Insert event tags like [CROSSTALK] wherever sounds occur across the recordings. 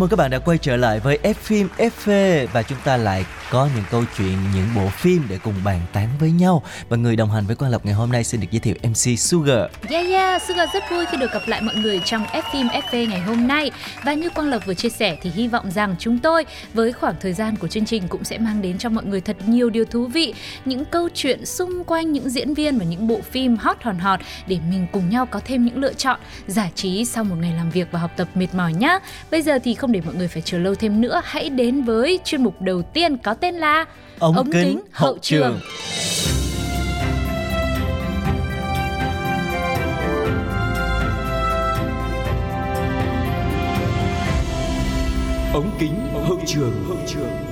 Chào mừng các bạn đã quay trở lại với F phim FV và chúng ta lại có những câu chuyện, những bộ phim để cùng bàn tán với nhau. Và người đồng hành với Quang Lộc ngày hôm nay xin được giới thiệu MC Sugar. Yeah yeah, Sugar rất vui khi được gặp lại mọi người trong F phim FV ngày hôm nay. Và như Quang Lộc vừa chia sẻ thì hy vọng rằng chúng tôi với khoảng thời gian của chương trình cũng sẽ mang đến cho mọi người thật nhiều điều thú vị, những câu chuyện xung quanh những diễn viên và những bộ phim hot hòn hot để mình cùng nhau có thêm những lựa chọn giải trí sau một ngày làm việc và học tập mệt mỏi nhá. Bây giờ thì không để mọi người phải chờ lâu thêm nữa, hãy đến với chuyên mục đầu tiên có tên là Ống, kính, hậu trường. ống kính hậu trường hậu trường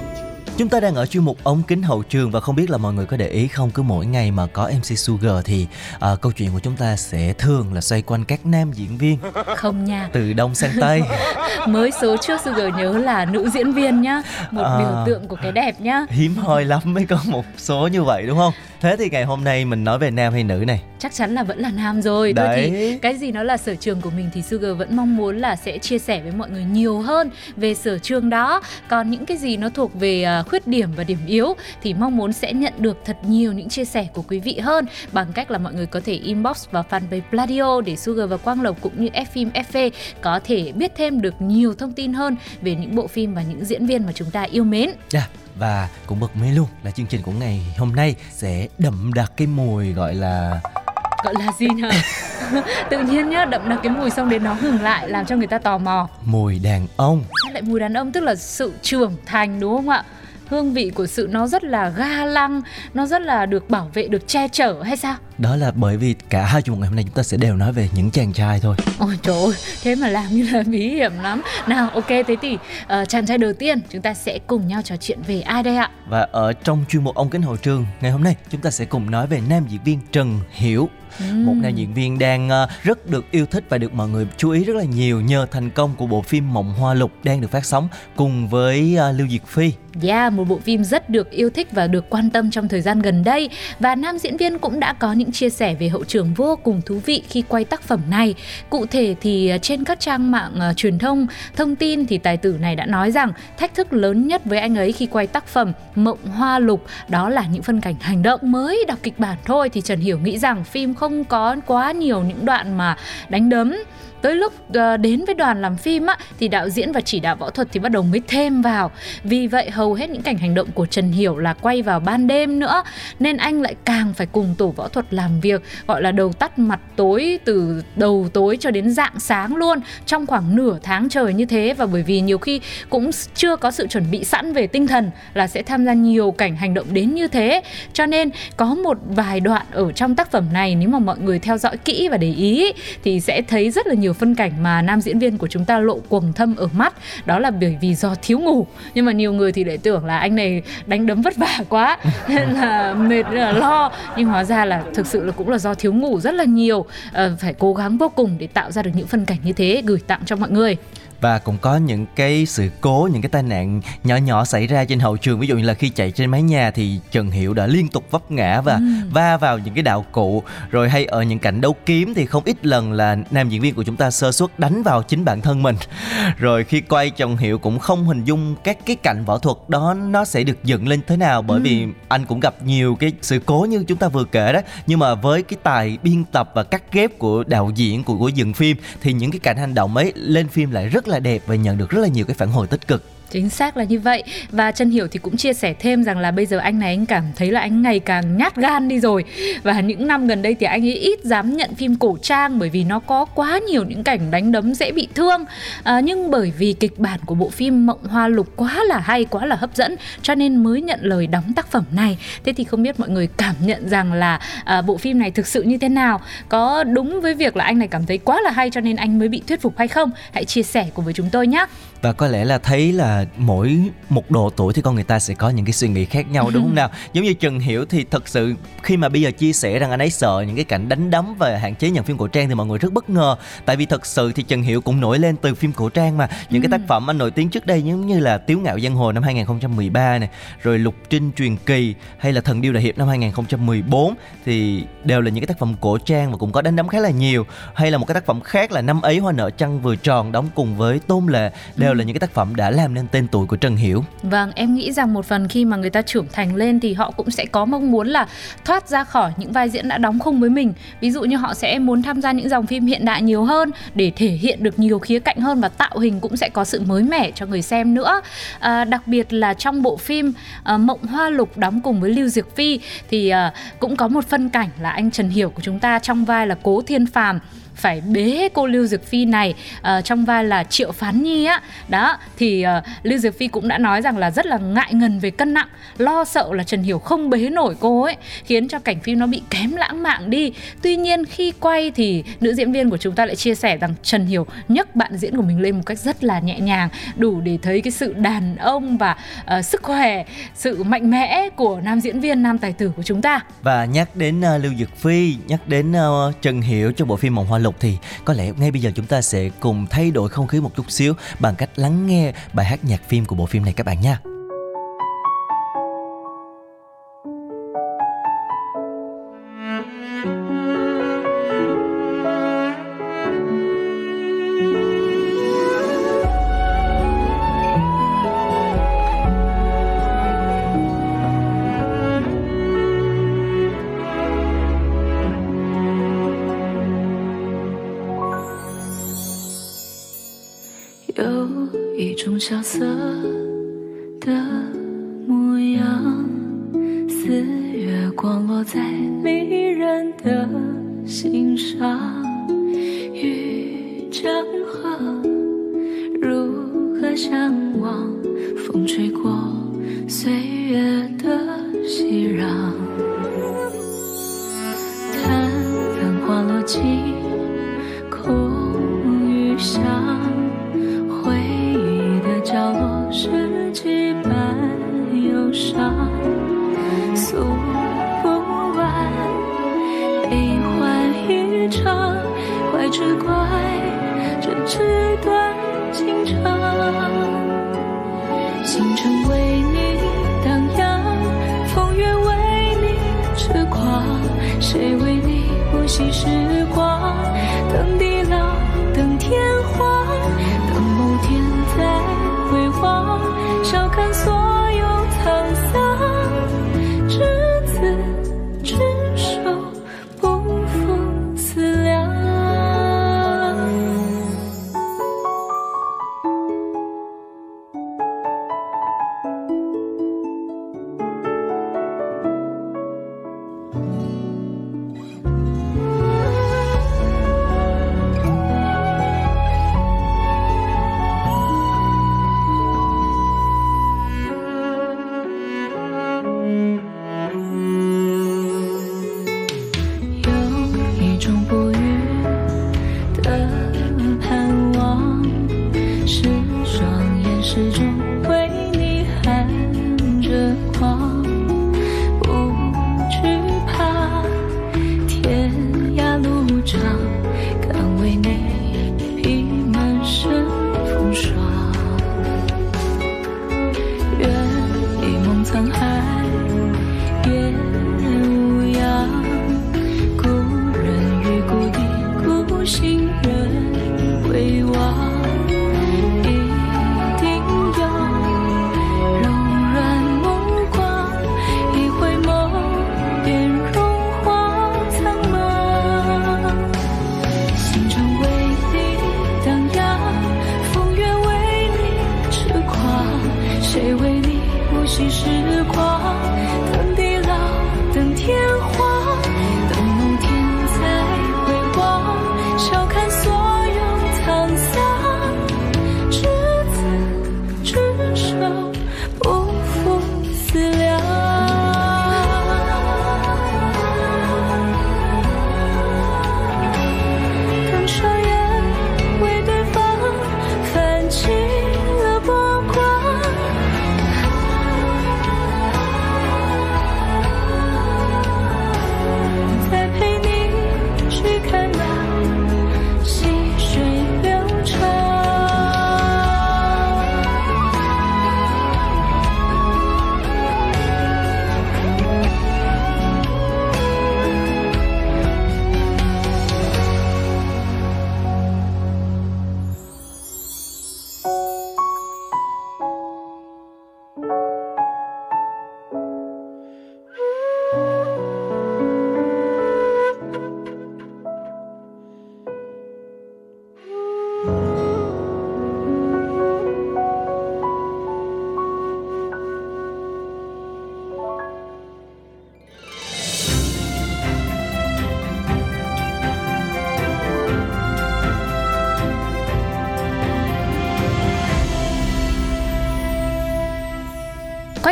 Chúng ta đang ở chuyên mục ống kính hậu trường và không biết là mọi người có để ý không cứ mỗi ngày mà có MC Sugar thì à, câu chuyện của chúng ta sẽ thường là xoay quanh các nam diễn viên Không nha, từ đông sang tây. [LAUGHS] mới số trước Sugar nhớ là nữ diễn viên nhá, một À. biểu tượng của cái đẹp nhá. Hiếm hoi lắm mới có một số như vậy đúng không? Thế thì ngày hôm nay mình nói về nam hay nữ này? chắc chắn là vẫn là nam rồi thôi Đấy. thì cái gì nó là sở trường của mình thì Sugar vẫn mong muốn là sẽ chia sẻ với mọi người nhiều hơn về sở trường đó còn những cái gì nó thuộc về à, khuyết điểm và điểm yếu thì mong muốn sẽ nhận được thật nhiều những chia sẻ của quý vị hơn bằng cách là mọi người có thể inbox vào fanpage Pladio để Sugar và Quang Lộc cũng như F phim FV có thể biết thêm được nhiều thông tin hơn về những bộ phim và những diễn viên mà chúng ta yêu mến Dạ, và cũng bật mí luôn là chương trình của ngày hôm nay sẽ đậm đặc cái mùi gọi là gọi là gì nhỉ [LAUGHS] tự nhiên nhá đậm đặc cái mùi xong đến nó ngừng lại làm cho người ta tò mò mùi đàn ông. Lại mùi đàn ông tức là sự trưởng thành đúng không ạ? Hương vị của sự nó rất là ga lăng, nó rất là được bảo vệ, được che chở hay sao? Đó là bởi vì cả hai chung ngày hôm nay chúng ta sẽ đều nói về những chàng trai thôi. Ôi trời ơi, thế mà làm như là bí hiểm lắm. Nào, ok, thế thì uh, chàng trai đầu tiên chúng ta sẽ cùng nhau trò chuyện về ai đây ạ? Và ở trong chuyên mục ống kính hậu trường ngày hôm nay chúng ta sẽ cùng nói về nam diễn viên Trần Hiểu. Một nam diễn viên đang ờ, rất được yêu thích và được mọi người chú ý rất là nhiều nhờ thành công của bộ phim Mộng Hoa Lục đang được phát sóng cùng với ờ, Lưu Diệt Phi. Yeah, một bộ phim rất được yêu thích và được quan tâm trong thời gian gần đây và nam diễn viên cũng đã có những chia sẻ về hậu trường vô cùng thú vị khi quay tác phẩm này. Cụ thể thì ờ, trên các trang mạng ờ, truyền thông thông tin thì tài tử này đã nói rằng thách thức lớn nhất với anh ấy khi quay tác phẩm Mộng Hoa Lục đó là những phân cảnh hành động mới đọc kịch bản thôi thì Trần Hiểu nghĩ rằng phim không có quá nhiều những đoạn mà đánh đấm tới lúc ờ, đến với đoàn làm phim á thì đạo diễn và chỉ đạo võ thuật thì bắt đầu mới thêm vào. Vì vậy hầu hết những cảnh hành động của Trần Hiểu là quay vào ban đêm nữa nên anh lại càng phải cùng tổ võ thuật làm việc gọi là đầu tắt mặt tối từ đầu tối cho đến dạng sáng luôn trong khoảng nửa tháng trời như thế. Và bởi vì nhiều khi cũng chưa có sự chuẩn bị sẵn về tinh thần là sẽ tham gia nhiều cảnh hành động đến như thế. Cho nên có một vài đoạn ở trong tác phẩm này nếu mà mọi người theo dõi kỹ và để ý, thì sẽ thấy rất là nhiều nhiều phân cảnh mà nam diễn viên của chúng ta lộ quầng thâm ở mắt. Đó là bởi vì do thiếu ngủ. Nhưng mà nhiều người thì lại tưởng là anh này đánh đấm vất vả quá [LAUGHS] nên là mệt là lo. Nhưng hóa ra là thực sự là cũng là do thiếu ngủ rất là nhiều. À, phải cố gắng vô cùng để tạo ra được những phân cảnh như thế gửi tặng cho mọi người và cũng có những cái sự cố những cái tai nạn nhỏ nhỏ xảy ra trên hậu trường. Ví dụ như là khi chạy trên mái nhà thì Trần Hiểu đã liên tục vấp ngã và va vào những cái đạo cụ. Rồi hay ở những cảnh đấu kiếm thì không ít lần là nam diễn viên của chúng ta sơ suất đánh vào chính bản thân mình. [LAUGHS] Rồi khi quay Trần Hiểu cũng không hình dung các cái cảnh võ thuật đó nó sẽ được dựng lên thế nào bởi vì anh cũng gặp nhiều cái sự cố như chúng ta vừa kể đó. Nhưng mà với cái tài biên tập và cắt ghép của đạo diễn của của dựng phim thì những cái cảnh hành động ấy lên phim lại rất là đẹp và nhận được rất là nhiều cái phản hồi tích cực. Chính xác là như vậy. Và chân Hiểu thì cũng chia sẻ thêm rằng là bây giờ anh này anh cảm thấy là anh ngày càng nhát gan đi rồi. Và những năm gần đây thì anh ấy ít dám nhận phim cổ trang bởi vì nó có quá nhiều những cảnh đánh đấm dễ bị thương. À, nhưng bởi vì kịch bản của bộ phim Mộng Hoa Lục quá là hay quá là hấp dẫn cho nên mới nhận lời đóng tác phẩm này. Thế thì không biết mọi người cảm nhận rằng là à, bộ phim này thực sự như thế nào? Có đúng với việc là anh này cảm thấy quá là hay cho nên anh mới bị thuyết phục hay không? Hãy chia sẻ cùng với chúng tôi nhé và có lẽ là thấy là mỗi một độ tuổi thì con người ta sẽ có những cái suy nghĩ khác nhau đúng không nào? Giống như trần hiểu thì thật sự khi mà bây giờ chia sẻ rằng anh ấy sợ những cái cảnh đánh đấm và hạn chế nhận phim cổ trang thì mọi người rất bất ngờ. Tại vì thật sự thì trần hiểu cũng nổi lên từ phim cổ trang mà. Những cái tác phẩm anh nổi tiếng trước đây giống như là tiếu ngạo giang hồ năm 2013 này rồi lục trinh truyền kỳ hay là thần điêu đại hiệp năm 2014 thì đều là những cái tác phẩm cổ trang và cũng có đánh đấm khá là nhiều. Hay là một cái tác phẩm khác là năm ấy hoa nợ trăng vừa tròn đóng cùng với tôn lệ đều đều là những cái tác phẩm đã làm nên tên tuổi của Trần Hiểu. Vâng, em nghĩ rằng một phần khi mà người ta trưởng thành lên thì họ cũng sẽ có mong muốn là thoát ra khỏi những vai diễn đã đóng khung với mình. Ví dụ như họ sẽ muốn tham gia những dòng phim hiện đại nhiều hơn để thể hiện được nhiều khía cạnh hơn và tạo hình cũng sẽ có sự mới mẻ cho người xem nữa. À, đặc biệt là trong bộ phim à, Mộng Hoa Lục đóng cùng với Lưu Diệc Phi thì à, cũng có một phân cảnh là anh Trần Hiểu của chúng ta trong vai là Cố Thiên Phàm phải bế cô Lưu Dược Phi này uh, trong vai là Triệu Phán Nhi á. Đó thì uh, Lưu Dược Phi cũng đã nói rằng là rất là ngại ngần về cân nặng lo sợ là Trần Hiểu không bế nổi cô ấy khiến cho cảnh phim nó bị kém lãng mạn đi. Tuy nhiên khi quay thì nữ diễn viên của chúng ta lại chia sẻ rằng Trần Hiểu nhấc bạn diễn của mình lên một cách rất là nhẹ nhàng đủ để thấy cái sự đàn ông và uh, sức khỏe sự mạnh mẽ của nam diễn viên nam tài tử của chúng ta. Và nhắc đến uh, Lưu Dược Phi nhắc đến uh, Trần Hiểu trong bộ phim Mộng Hoa Lục thì có lẽ ngay bây giờ chúng ta sẽ cùng thay đổi không khí một chút xíu bằng cách lắng nghe bài hát nhạc phim của bộ phim này các bạn nha. 向往风吹过岁月的熙攘。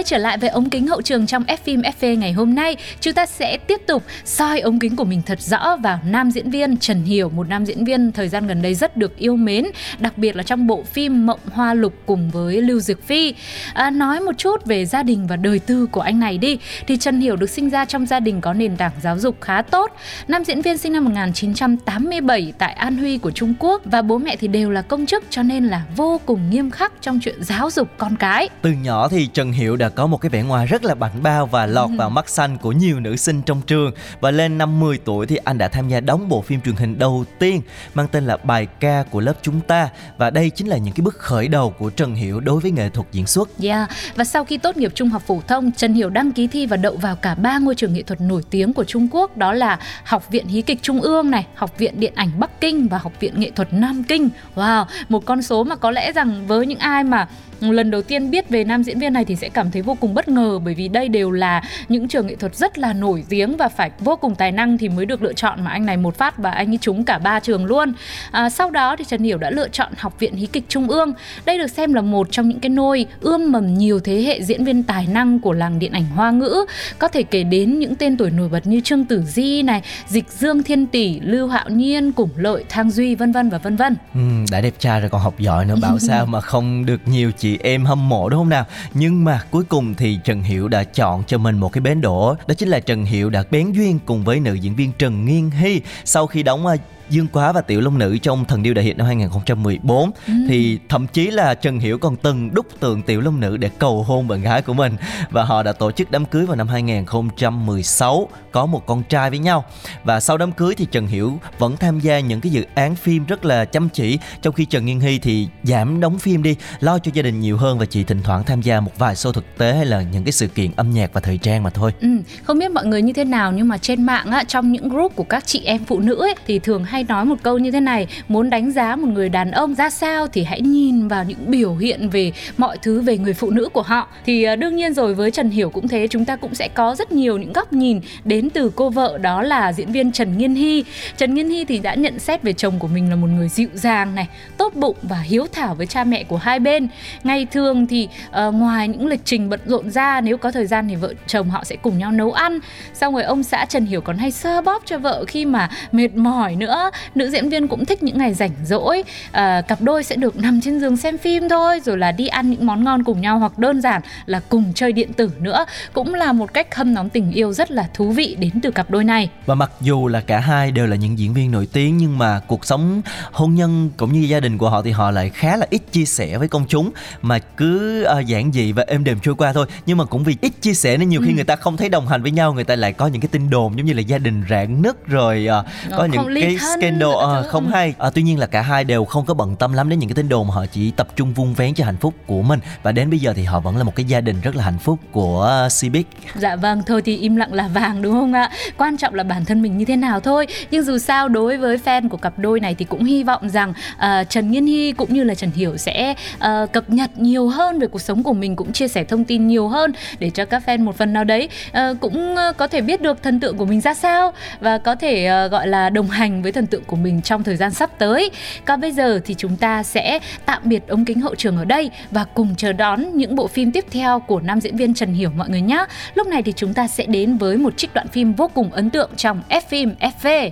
Trở lại với ống kính hậu trường trong F phim FV ngày hôm nay, chúng ta sẽ tiếp tục soi ống kính của mình thật rõ vào nam diễn viên Trần Hiểu, một nam diễn viên thời gian gần đây rất được yêu mến, đặc biệt là trong bộ phim Mộng Hoa Lục cùng với Lưu Diệc Phi. À, nói một chút về gia đình và đời tư của anh này đi, thì Trần Hiểu được sinh ra trong gia đình có nền tảng giáo dục khá tốt. Nam diễn viên sinh năm 1987 tại An Huy của Trung Quốc và bố mẹ thì đều là công chức cho nên là vô cùng nghiêm khắc trong chuyện giáo dục con cái. Từ nhỏ thì Trần Hiểu đã có một cái vẻ ngoài rất là bảnh bao và lọt vào mắt xanh của nhiều nữ sinh trong trường và lên năm 10 tuổi thì anh đã tham gia đóng bộ phim truyền hình đầu tiên mang tên là Bài ca của lớp chúng ta và đây chính là những cái bước khởi đầu của Trần Hiểu đối với nghệ thuật diễn xuất. Yeah, và sau khi tốt nghiệp trung học phổ thông, Trần Hiểu đăng ký thi và đậu vào cả ba ngôi trường nghệ thuật nổi tiếng của Trung Quốc đó là Học viện Hí kịch Trung ương này, Học viện Điện ảnh Bắc Kinh và Học viện Nghệ thuật Nam Kinh. Wow, một con số mà có lẽ rằng với những ai mà lần đầu tiên biết về nam diễn viên này thì sẽ cảm thấy vô cùng bất ngờ bởi vì đây đều là những trường nghệ thuật rất là nổi tiếng và phải vô cùng tài năng thì mới được lựa chọn mà anh này một phát và anh ấy trúng cả ba trường luôn. À, sau đó thì Trần Hiểu đã lựa chọn Học viện Hí kịch Trung ương. Đây được xem là một trong những cái nôi ươm mầm nhiều thế hệ diễn viên tài năng của làng điện ảnh Hoa ngữ. Có thể kể đến những tên tuổi nổi bật như Trương Tử Di này, Dịch Dương Thiên Tỷ, Lưu Hạo Nhiên, Củng Lợi, Thang Duy vân vân và vân vân. Ừ, đã đẹp trai rồi còn học giỏi nữa bảo [LAUGHS] sao mà không được nhiều chị em hâm mộ, đúng không nào? Nhưng mà cuối cùng thì Trần Hiểu đã chọn cho mình một cái bến đỗ. Đó chính là Trần Hiểu đã bén duyên cùng với nữ diễn viên Trần Nghiên Hy. Sau khi đóng à, Dương Quá và Tiểu Long Nữ trong Thần Điêu Đại Hiệp năm 2014 ừ. thì thậm chí là Trần Hiểu còn từng đúc tượng Tiểu Long Nữ để cầu hôn bạn gái của mình và họ đã tổ chức đám cưới vào năm 2016 có một con trai với nhau và sau đám cưới thì Trần Hiểu vẫn tham gia những cái dự án phim rất là chăm chỉ trong khi Trần Nghiên Hy thì giảm đóng phim đi lo cho gia đình nhiều hơn và chỉ thỉnh thoảng tham gia một vài show thực tế hay là những cái sự kiện âm nhạc và thời trang mà thôi. Ừ, không biết mọi người như thế nào nhưng mà trên mạng á, trong những group của các chị em phụ nữ ấy, thì thường hay hay nói một câu như thế này muốn đánh giá một người đàn ông ra sao thì hãy nhìn vào những biểu hiện về mọi thứ về người phụ nữ của họ. Thì ờ, đương nhiên rồi với Trần Hiểu cũng thế chúng ta cũng sẽ có rất nhiều những góc nhìn đến từ cô vợ đó là diễn viên Trần Nghiên Hy. Trần Nghiên Hy thì đã nhận xét về chồng của mình là một người dịu dàng này tốt bụng và hiếu thảo với cha mẹ của hai bên. Ngày thường thì uh, ngoài những lịch trình bận rộn ra nếu có thời gian thì vợ chồng họ sẽ cùng nhau nấu ăn. Xong rồi ông xã Trần Hiểu còn hay sơ bóp cho vợ khi mà mệt mỏi nữa nữa nữ diễn viên cũng thích những ngày rảnh rỗi. À, cặp đôi sẽ được nằm trên giường xem phim thôi rồi là đi ăn những món ngon cùng nhau hoặc đơn giản là cùng chơi điện tử nữa. Cũng là một cách hâm nóng tình yêu rất là thú vị đến từ cặp đôi này. Và mặc dù là cả hai đều là những diễn viên nổi tiếng nhưng mà cuộc sống hôn nhân cũng như gia đình của họ thì họ lại khá là ít chia sẻ với công chúng. Mà cứ uh, giản dị và êm đềm trôi qua thôi. Nhưng mà cũng vì ít chia sẻ nên nhiều khi ừ. người ta không thấy đồng hành với nhau người ta lại có những cái tin đồn giống như là gia đình rạn nứt rồi uh, có những cái scandal uh, không hay. Uh, tuy nhiên là cả hai đều không có bận tâm lắm đến những cái tin đồn mà họ chỉ tập trung vun vén cho hạnh phúc của mình. Và đến bây giờ thì họ vẫn là một cái gia đình rất là hạnh phúc của Cbic dạ vâng thôi thì im lặng là vàng đúng không ạ? Quan trọng là bản thân mình như thế nào thôi. Nhưng dù sao đối với fan của cặp đôi này thì cũng hy vọng rằng uh, Trần Nghiên Hy cũng như là Trần Hiểu sẽ uh, cập nhật nhiều hơn về cuộc sống của mình cũng chia sẻ thông tin nhiều hơn để cho các fan một phần nào đấy uh, cũng uh, có thể biết được thần tượng của mình ra sao và có thể uh, gọi là đồng hành với thần tượng của mình trong thời gian sắp tới. Còn bây giờ thì chúng ta sẽ tạm biệt ống kính hậu trường ở đây và cùng chờ đón những bộ phim tiếp theo của nam diễn viên Trần Hiểu mọi người nhé. Lúc này thì chúng ta sẽ đến với một trích đoạn phim vô cùng ấn tượng trong F phim FV.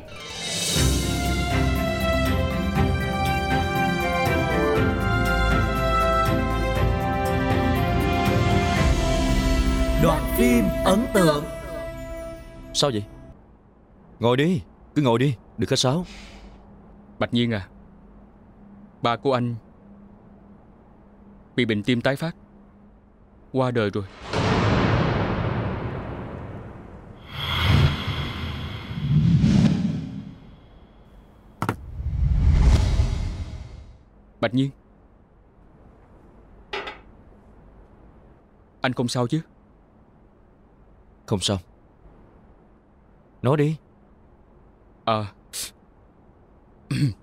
Đoạn phim ấn tượng Sao vậy? Ngồi đi, cứ ngồi đi, đừng khách sáo Bạch Nhiên à Bà của anh Bị bệnh tim tái phát Qua đời rồi. Bạch Nhiên Anh không sao chứ? Không sao. Nói đi. À [CLEARS THROAT]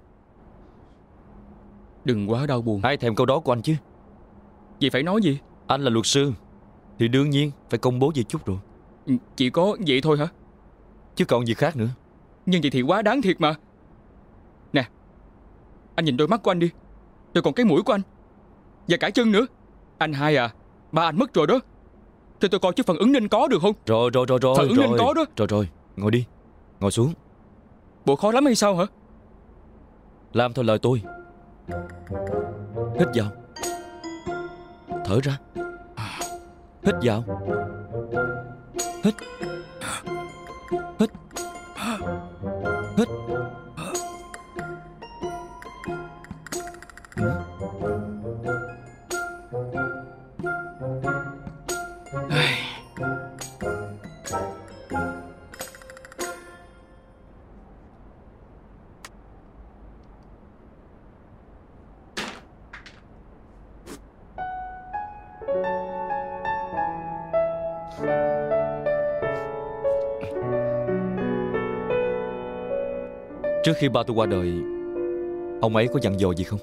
Đừng quá đau buồn. Ai thèm câu đó của anh chứ? Vậy phải nói gì? Anh là luật sư Thì đương nhiên phải công bố gì chút rồi. Ừ, Chỉ có vậy thôi hả? Chứ còn gì khác nữa. Nhưng vậy thì quá đáng thiệt mà. Nè Anh nhìn đôi mắt của anh đi. Rồi còn cái mũi của anh. Và cả chân nữa. Anh hai à Ba anh mất rồi đó. Cho tôi coi chút phản ứng nên có được không? Rồi rồi rồi rồi Phản ứng rồi. nên có đó. Rồi rồi Ngồi đi Ngồi xuống. Bộ khó lắm hay sao hả làm theo lời tôi. Hít vào. Thở ra. Hít vào. Hít. Hít. Trước khi ba tôi qua đời Ông ấy có dặn dò gì không?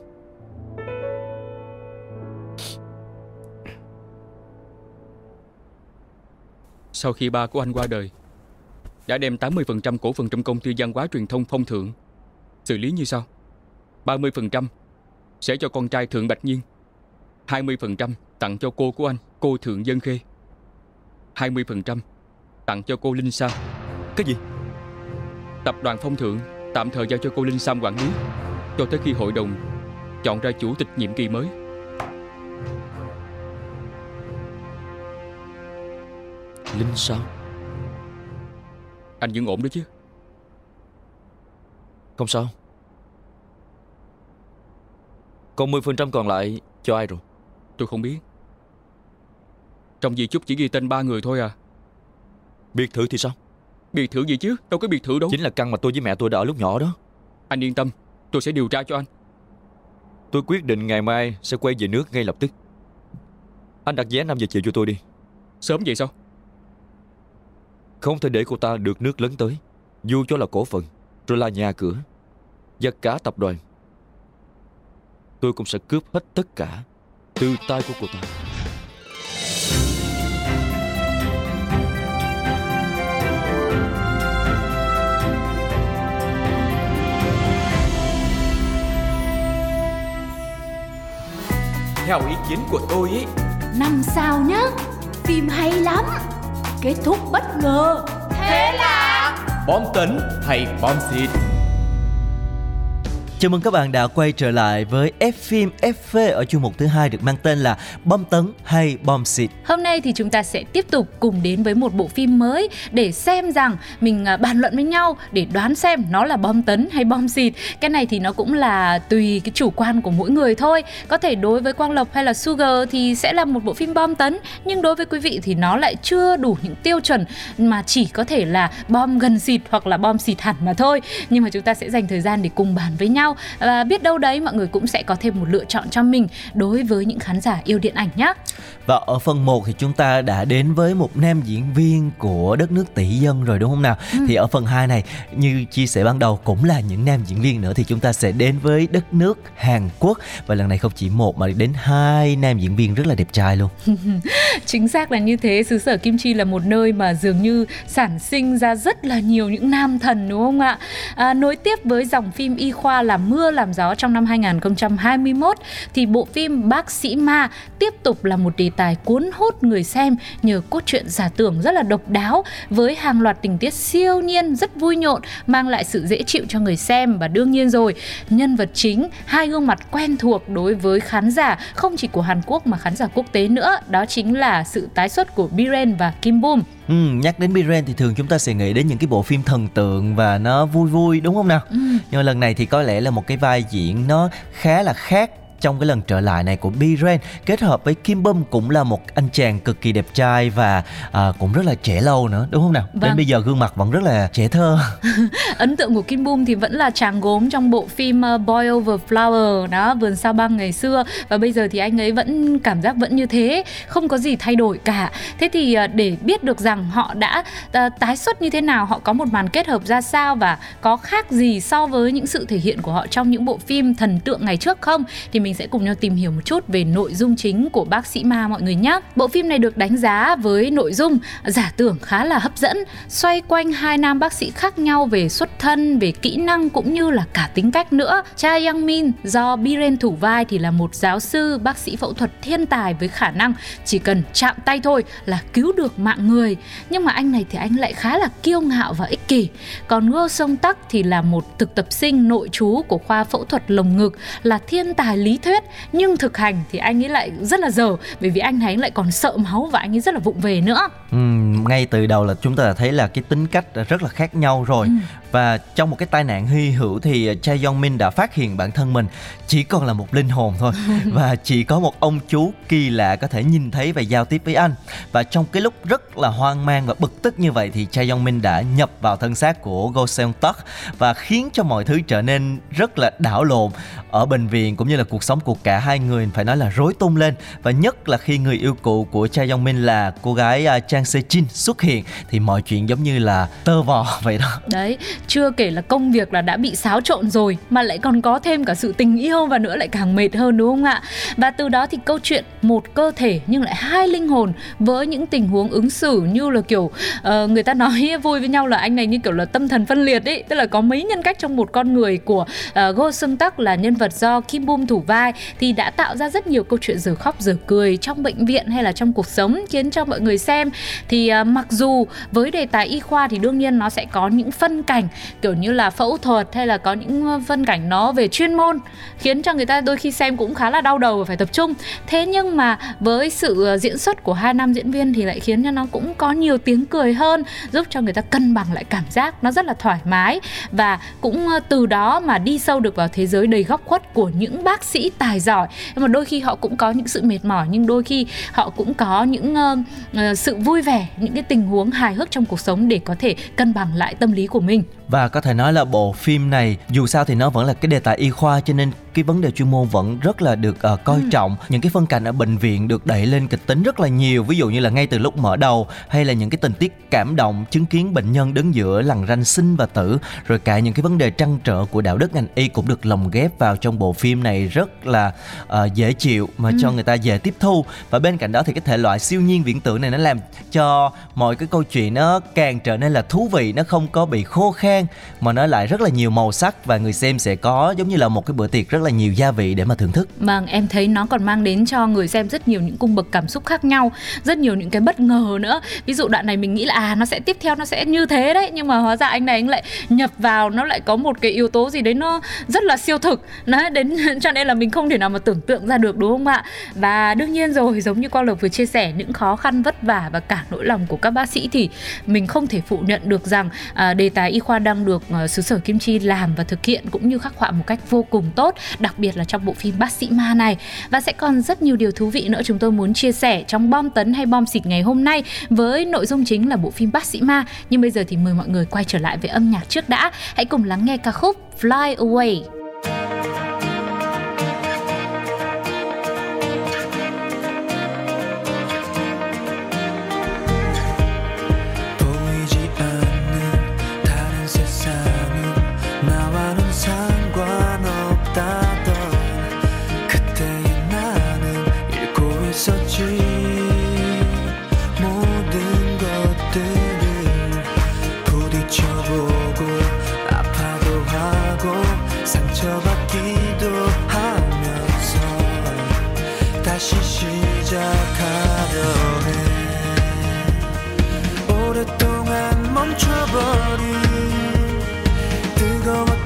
Sau khi ba của anh qua đời Đã đem 80% cổ phần trong công ty văn hóa truyền thông phong thượng Xử lý như sau. 30% sẽ cho con trai Thượng Bạch Nhiên 20% tặng cho cô của anh Cô Thượng Dân Khê. 20% tặng cho cô Linh Sam Cái gì? Tập đoàn Phong Thượng tạm thời giao cho cô Linh Sam quản lý. Cho tới khi hội đồng chọn ra chủ tịch nhiệm kỳ mới. Linh sao Anh vẫn ổn đó chứ? Không sao. Còn 10% còn lại cho ai rồi? Tôi không biết. Trong di chúc chỉ ghi tên ba người thôi à. Biệt thự thì sao Biệt thự gì chứ? Đâu có biệt thự đâu. Chính là căn mà tôi với mẹ tôi đã ở lúc nhỏ đó. Anh yên tâm Tôi sẽ điều tra cho anh. Tôi quyết định ngày mai sẽ quay về nước ngay lập tức. Anh đặt vé 5 giờ chiều cho tôi đi. Sớm vậy sao? Không thể để cô ta được nước lớn tới Dù cho là cổ phần Rồi là nhà cửa Và cả tập đoàn. Tôi cũng sẽ cướp hết tất cả Từ tay của cô ta Theo ý kiến của tôi ý. Năm sao nhá Phim hay lắm Kết thúc bất ngờ. Thế là Bom tấn hay bom xịt Chào mừng các bạn đã quay trở lại với F phim FV ở chương mục thứ hai được mang tên là Bom tấn hay bom xịt. Hôm nay thì chúng ta sẽ tiếp tục cùng đến với một bộ phim mới để xem rằng mình à, bàn luận với nhau để đoán xem nó là bom tấn hay bom xịt. Cái này thì nó cũng là tùy cái chủ quan của mỗi người thôi. Có thể đối với Quang Lộc hay là Sugar thì sẽ là một bộ phim bom tấn, nhưng đối với quý vị thì nó lại chưa đủ những tiêu chuẩn mà chỉ có thể là bom gần xịt hoặc là bom xịt hẳn mà thôi. Nhưng mà chúng ta sẽ dành thời gian để cùng bàn với nhau và biết đâu đấy mọi người cũng sẽ có thêm một lựa chọn cho mình đối với những khán giả yêu điện ảnh nhé. Và ở phần 1 thì chúng ta đã đến với một nam diễn viên của đất nước tỷ dân rồi đúng không nào? Ừ. Thì ở phần 2 này như chia sẻ ban đầu cũng là những nam diễn viên nữa thì chúng ta sẽ đến với đất nước Hàn Quốc và lần này không chỉ một mà đến hai nam diễn viên rất là đẹp trai luôn. [LAUGHS] Chính xác là như thế, xứ sở Kim Chi là một nơi mà dường như sản sinh ra rất là nhiều những nam thần đúng không ạ? À, nối tiếp với dòng phim y khoa làm mưa, làm gió trong năm 2021 thì bộ phim Bác sĩ Ma tiếp tục là một đề tài cuốn hút người xem nhờ cốt truyện giả tưởng rất là độc đáo với hàng loạt tình tiết siêu nhiên, rất vui nhộn, mang lại sự dễ chịu cho người xem. Và đương nhiên rồi, nhân vật chính, hai gương mặt quen thuộc đối với khán giả, không chỉ của Hàn Quốc mà khán giả quốc tế nữa, đó chính là sự tái xuất của Biren và Kim Bum. Ừ, nhắc đến Biren thì thường chúng ta sẽ nghĩ đến những cái bộ phim thần tượng và nó vui vui đúng không nào? ừ. Nhưng mà lần này thì có lẽ là một cái vai diễn nó khá là khác trong cái lần trở lại này của Biren kết hợp với Kim Bum cũng là một anh chàng cực kỳ đẹp trai và à, cũng rất là trẻ lâu nữa đúng không nào? Vâng. Đến bây giờ gương mặt vẫn rất là trẻ thơ. [LAUGHS] ấn tượng của Kim Bum thì vẫn là chàng gốm trong bộ phim uh, Boy Over Flower đó vườn sao băng ngày xưa và bây giờ thì anh ấy vẫn cảm giác vẫn như thế không có gì thay đổi cả thế thì uh, để biết được rằng họ đã uh, tái xuất như thế nào họ có một màn kết hợp ra sao và có khác gì so với những sự thể hiện của họ trong những bộ phim thần tượng ngày trước không thì mình mình sẽ cùng nhau tìm hiểu một chút về nội dung chính của bác sĩ ma mọi người nhé. Bộ phim này được đánh giá với nội dung giả tưởng khá là hấp dẫn, xoay quanh hai nam bác sĩ khác nhau về xuất thân, về kỹ năng cũng như là cả tính cách nữa. Cha Yang Min do Biren thủ vai thì là một giáo sư bác sĩ phẫu thuật thiên tài với khả năng chỉ cần chạm tay thôi là cứu được mạng người. Nhưng mà anh này thì anh lại khá là kiêu ngạo và ích kỷ. Còn Ngô Song Tắc thì là một thực tập sinh nội trú của khoa phẫu thuật lồng ngực là thiên tài lý thuyết nhưng thực hành thì anh ấy lại rất là dở bởi vì anh ấy lại còn sợ máu và anh ấy rất là vụng về nữa. Ừ, ngay từ đầu là chúng ta thấy là cái tính cách rất là khác nhau rồi ừ. Và trong một cái tai nạn hy hữu thì Cha Yong Min đã phát hiện bản thân mình chỉ còn là một linh hồn thôi. [LAUGHS] Và chỉ có một ông chú kỳ lạ có thể nhìn thấy và giao tiếp với anh. Và trong cái lúc rất là hoang mang và bực tức như vậy thì Cha Yong Min đã nhập vào thân xác của Go Seong Tak và khiến cho mọi thứ trở nên rất là đảo lộn ở bệnh viện cũng như là cuộc sống của cả hai người phải nói là rối tung lên. Và nhất là khi người yêu cũ của Cha Yong Min là cô gái uh, Chang Se Jin xuất hiện thì mọi chuyện giống như là tơ vò [LAUGHS] vậy đó. Đấy, chưa kể là công việc là đã bị xáo trộn rồi mà lại còn có thêm cả sự tình yêu và nữa lại càng mệt hơn đúng không ạ? Và từ đó thì câu chuyện một cơ thể nhưng lại hai linh hồn với những tình huống ứng xử như là kiểu uh, người ta nói [LAUGHS] vui với nhau là anh này như kiểu là tâm thần phân liệt ấy, tức là có mấy nhân cách trong một con người của uh, Go Seung Tak là nhân vật do Kim Bum thủ vai thì đã tạo ra rất nhiều câu chuyện giờ khóc giờ cười trong bệnh viện hay là trong cuộc sống khiến cho mọi người xem thì uh, mặc dù với đề tài y khoa thì đương nhiên nó sẽ có những phân cảnh kiểu như là phẫu thuật hay là có những phân cảnh nó về chuyên môn khiến cho người ta đôi khi xem cũng khá là đau đầu và phải tập trung. Thế nhưng mà với sự ờ, diễn xuất của hai nam diễn viên thì lại khiến cho nó cũng có nhiều tiếng cười hơn giúp cho người ta cân bằng lại cảm giác nó rất là thoải mái. Và cũng từ đó mà đi sâu được vào thế giới đầy góc khuất của những bác sĩ tài giỏi. Nhưng mà đôi khi họ cũng có những sự mệt mỏi nhưng đôi khi họ cũng có những uh, sự vui vẻ những cái tình huống hài hước trong cuộc sống để có thể cân bằng lại tâm lý của mình và có thể nói là bộ phim này dù sao thì nó vẫn là cái đề tài y khoa cho nên cái vấn đề chuyên môn vẫn rất là được uh, coi ừ. trọng những cái phân cảnh ở bệnh viện được đẩy lên kịch tính rất là nhiều ví dụ như là ngay từ lúc mở đầu hay là những cái tình tiết cảm động chứng kiến bệnh nhân đứng giữa lằn ranh sinh và tử rồi cả những cái vấn đề trăn trở của đạo đức ngành y cũng được lồng ghép vào trong bộ phim này rất là uh, dễ chịu mà ừ. cho người ta dễ tiếp thu và bên cạnh đó thì cái thể loại siêu nhiên viễn tưởng này nó làm cho mọi cái câu chuyện nó càng trở nên là thú vị nó không có bị khô khan mà nó lại rất là nhiều màu sắc và người xem sẽ có giống như là một cái bữa tiệc rất là nhiều gia vị để mà thưởng thức. Vâng, em thấy nó còn mang đến cho người xem rất nhiều những cung bậc cảm xúc khác nhau, rất nhiều những cái bất ngờ nữa. Ví dụ đoạn này mình nghĩ là à nó sẽ tiếp theo nó sẽ như thế đấy, nhưng mà hóa ra anh này anh lại nhập vào nó lại có một cái yếu tố gì đấy nó rất là siêu thực. Nó đến [LAUGHS] cho nên là mình không thể nào mà tưởng tượng ra được đúng không ạ? Và đương nhiên rồi, giống như Quang Lộc vừa chia sẻ những khó khăn vất vả và cả nỗi lòng của các bác sĩ thì mình không thể phủ nhận được rằng à, đề tài y khoa đang được uh, xứ sở Kim Chi làm và thực hiện cũng như khắc họa một cách vô cùng tốt, đặc biệt là trong bộ phim Bác sĩ ma này. Và sẽ còn rất nhiều điều thú vị nữa chúng tôi muốn chia sẻ trong bom tấn hay bom xịt ngày hôm nay với nội dung chính là bộ phim Bác sĩ ma. Nhưng bây giờ thì mời mọi người quay trở lại với âm nhạc trước đã. Hãy cùng lắng nghe ca khúc Fly Away. 멈춰버린 뜨거워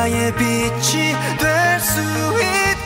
누군가의 빛이 될 수 있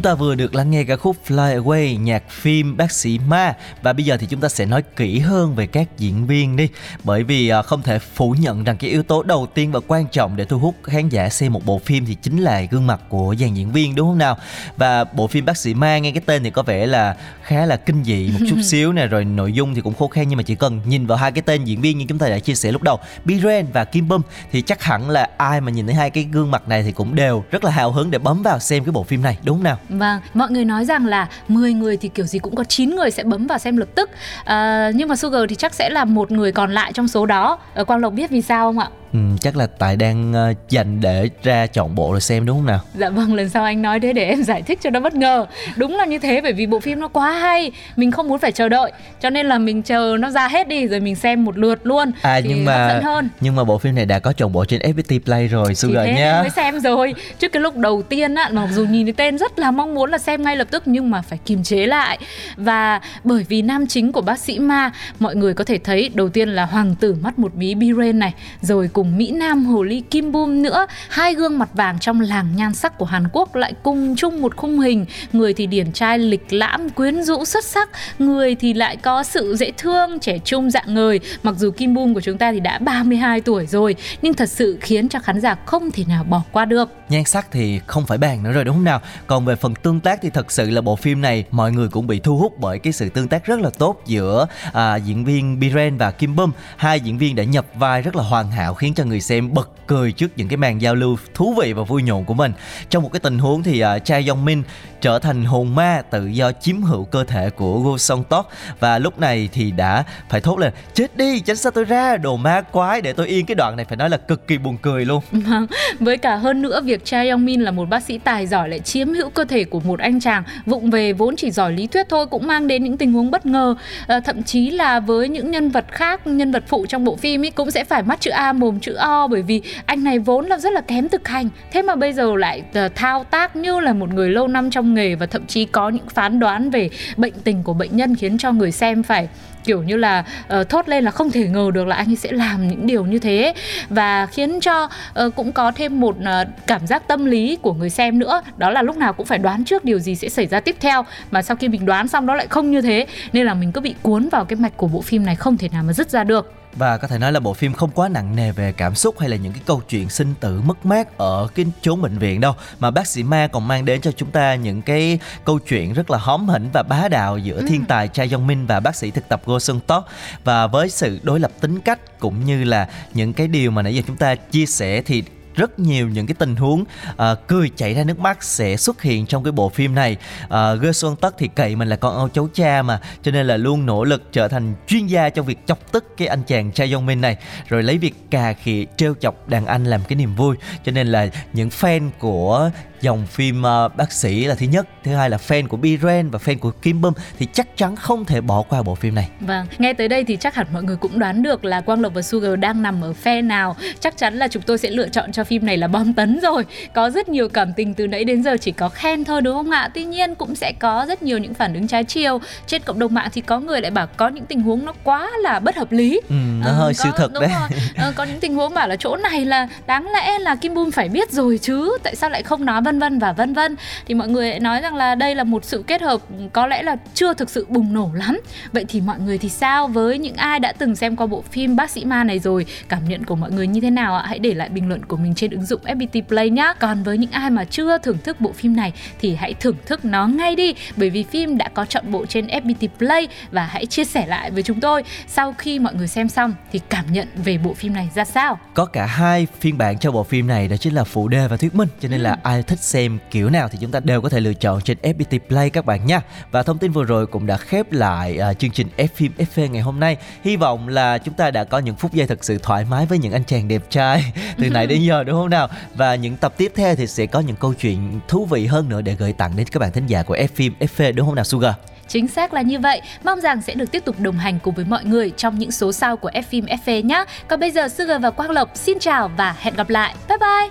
Chúng ta vừa được lắng nghe ca khúc Fly Away nhạc phim Bác sĩ Ma. Và bây giờ thì chúng ta sẽ nói kỹ hơn về các diễn viên đi. Bởi vì à, không thể phủ nhận rằng cái yếu tố đầu tiên và quan trọng để thu hút khán giả xem một bộ phim thì chính là gương mặt của dàn diễn viên đúng không nào? Và bộ phim Bác sĩ Ma nghe cái tên thì có vẻ là khá là kinh dị một chút [LAUGHS] xíu nè rồi nội dung thì cũng khô khan nhưng mà chỉ cần nhìn vào hai cái tên diễn viên như chúng ta đã chia sẻ lúc đầu Biren và Kim Bum thì chắc hẳn là ai mà nhìn thấy hai cái gương mặt này thì cũng đều rất là hào hứng để bấm vào xem cái bộ phim này đúng không nào Vâng, mọi người nói rằng là 10 người thì kiểu gì cũng có 9 người sẽ bấm vào xem lập tức à, Nhưng mà Sugar thì chắc sẽ là một người còn lại trong số đó ờ, Quang Lộc biết vì sao không ạ? Ừ, chắc là tại đang ờ, dành để ra chọn bộ rồi xem đúng không nào? Dạ vâng, lần sau anh nói thế để em [LAUGHS] giải thích cho nó bất ngờ. Đúng là như thế bởi vì bộ phim nó quá hay Mình không muốn phải chờ đợi. Cho nên là mình chờ nó ra hết đi rồi mình xem một lượt luôn. À thì nhưng mà hơn. nhưng mà bộ phim này đã có chọn bộ trên FPT Play rồi Sugar thế nhá. mới xem rồi. Trước cái lúc đầu tiên á Mặc dù nhìn thấy tên rất là mong muốn là xem ngay lập tức Nhưng mà phải kiềm chế lại. Và bởi vì nam chính của bác sĩ Ma Mọi người có thể thấy đầu tiên là hoàng tử mắt một mí Biren này Rồi cùng Mỹ Nam, hồ ly, Kim Bum nữa. Hai gương mặt vàng trong làng nhan sắc của Hàn Quốc Lại cùng chung một khung hình. Người thì điển trai lịch lãm, quyến rũ, xuất sắc. Người thì lại có sự dễ thương, trẻ trung, dạng người. Mặc dù Kim Bum của chúng ta thì đã 32 tuổi rồi, Nhưng thật sự khiến cho khán giả không thể nào bỏ qua được. Nhan sắc thì không phải bàn nữa rồi đúng không nào? Còn về phần tương tác thì thật sự là bộ phim này Mọi người cũng bị thu hút bởi cái sự tương tác rất là tốt Giữa à, diễn viên Biren và Kim Bum. Hai diễn viên đã nhập vai rất là hoàn hảo Khiến cho người xem bật cười trước những cái màn giao lưu thú vị và vui nhộn của mình. Trong một cái tình huống thì à, Cha Yong Min trở thành hồn ma tự do chiếm hữu cơ thể của Go Song Tok. Và lúc này thì đã phải thốt lên Chết đi tránh xa tôi ra đồ ma quái để tôi yên. Cái đoạn này phải nói là cực kỳ buồn cười luôn. Vâng, với cả hơn nữa việc Cha Young Min là một bác sĩ tài giỏi lại chiếm hữu cơ thể của một anh chàng. Vụng về vốn chỉ giỏi lý thuyết thôi cũng mang đến những tình huống bất ngờ. À, thậm chí là với những nhân vật khác nhân vật phụ trong bộ phim ấy cũng sẽ phải mắt chữ A mồm chữ O bởi vì anh này vốn là rất là kém thực hành. Thế mà bây giờ lại ờ, thao tác như là một người lâu năm trong nghề và thậm chí có những phán đoán về bệnh tình của bệnh nhân khiến cho người xem phải kiểu như là uh, thốt lên là không thể ngờ được là anh ấy sẽ làm những điều như thế. Và khiến cho uh, cũng có thêm một uh, cảm giác tâm lý của người xem nữa đó là lúc nào cũng phải đoán trước điều gì sẽ xảy ra tiếp theo. Mà sau khi mình đoán xong đó lại không như thế nên là mình cứ bị cuốn vào cái mạch của bộ phim này không thể nào mà dứt ra được. Và có thể nói là bộ phim không quá nặng nề về cảm xúc hay là những cái câu chuyện sinh tử mất mát ở cái chốn bệnh viện đâu. Mà bác sĩ Ma còn mang đến cho chúng ta những cái câu chuyện rất là hóm hỉnh và bá đạo giữa Ừ. thiên tài Cha Yong Min và bác sĩ thực tập Go Seung Tok. Và với sự đối lập tính cách cũng như là những cái điều mà nãy giờ chúng ta chia sẻ thì rất nhiều những cái tình huống à, cười chảy ra nước mắt sẽ xuất hiện trong cái bộ phim này. Ờ, à, Gơ Xuân Tất thì cậy mình là con ông cháu cha mà cho nên là luôn nỗ lực trở thành chuyên gia trong việc chọc tức cái anh chàng Cha Yong Min này rồi lấy việc cà khịa trêu chọc đàn anh làm cái niềm vui. Cho nên là những fan của dòng phim uh, bác sĩ là thứ nhất thứ hai là fan của Biren và fan của Kim Bum thì chắc chắn không thể bỏ qua bộ phim này Vâng, nghe tới đây thì chắc hẳn mọi người cũng đoán được là Quang Lộc và Sugar đang nằm ở phe nào. Chắc chắn là chúng tôi sẽ lựa chọn cho phim này là bom tấn rồi. Có rất nhiều cảm tình từ nãy đến giờ chỉ có khen thôi đúng không ạ? Tuy nhiên cũng sẽ có rất nhiều những phản ứng trái chiều. Trên cộng đồng mạng thì có người lại bảo có những tình huống nó quá là bất hợp lý. ừ, nó Ờ, hơi có- siêu thực đúng đấy rồi. Ờ, có những tình huống bảo là chỗ này là đáng lẽ là Kim Bum phải biết rồi chứ tại sao lại không nói vân vân và vân vân. Thì mọi người nói rằng là đây là một sự kết hợp có lẽ là chưa thực sự bùng nổ lắm. Vậy thì mọi người thì sao? Với những ai đã từng xem qua bộ phim bác sĩ ma này rồi cảm nhận của mọi người như thế nào ạ? Hãy để lại bình luận của mình trên ứng dụng FPT Play nhé còn với những ai mà chưa thưởng thức bộ phim này thì hãy thưởng thức nó ngay đi bởi vì phim đã có chọn bộ trên FPT Play và hãy chia sẻ lại với chúng tôi. Sau khi mọi người xem xong thì cảm nhận về bộ phim này ra sao? Có cả hai phiên bản cho bộ phim này đó chính là phụ đề và thuyết minh cho nên là ai thích xem kiểu nào thì chúng ta đều có thể lựa chọn trên FPT Play các bạn nha và thông tin vừa rồi cũng đã khép lại uh, chương trình F phim FV ngày hôm nay hy vọng là chúng ta đã có những phút giây thật sự thoải mái với những anh chàng đẹp trai [LAUGHS] từ nãy đến giờ đúng không nào và những tập tiếp theo thì sẽ có những câu chuyện thú vị hơn nữa để gửi tặng đến các bạn thính giả của F phim FV đúng không nào Sugar Chính xác là như vậy. Mong rằng sẽ được tiếp tục đồng hành cùng với mọi người trong những số sau của F phim FV nhé. Còn bây giờ Sugar và Quang Lộc xin chào và hẹn gặp lại. Bye bye.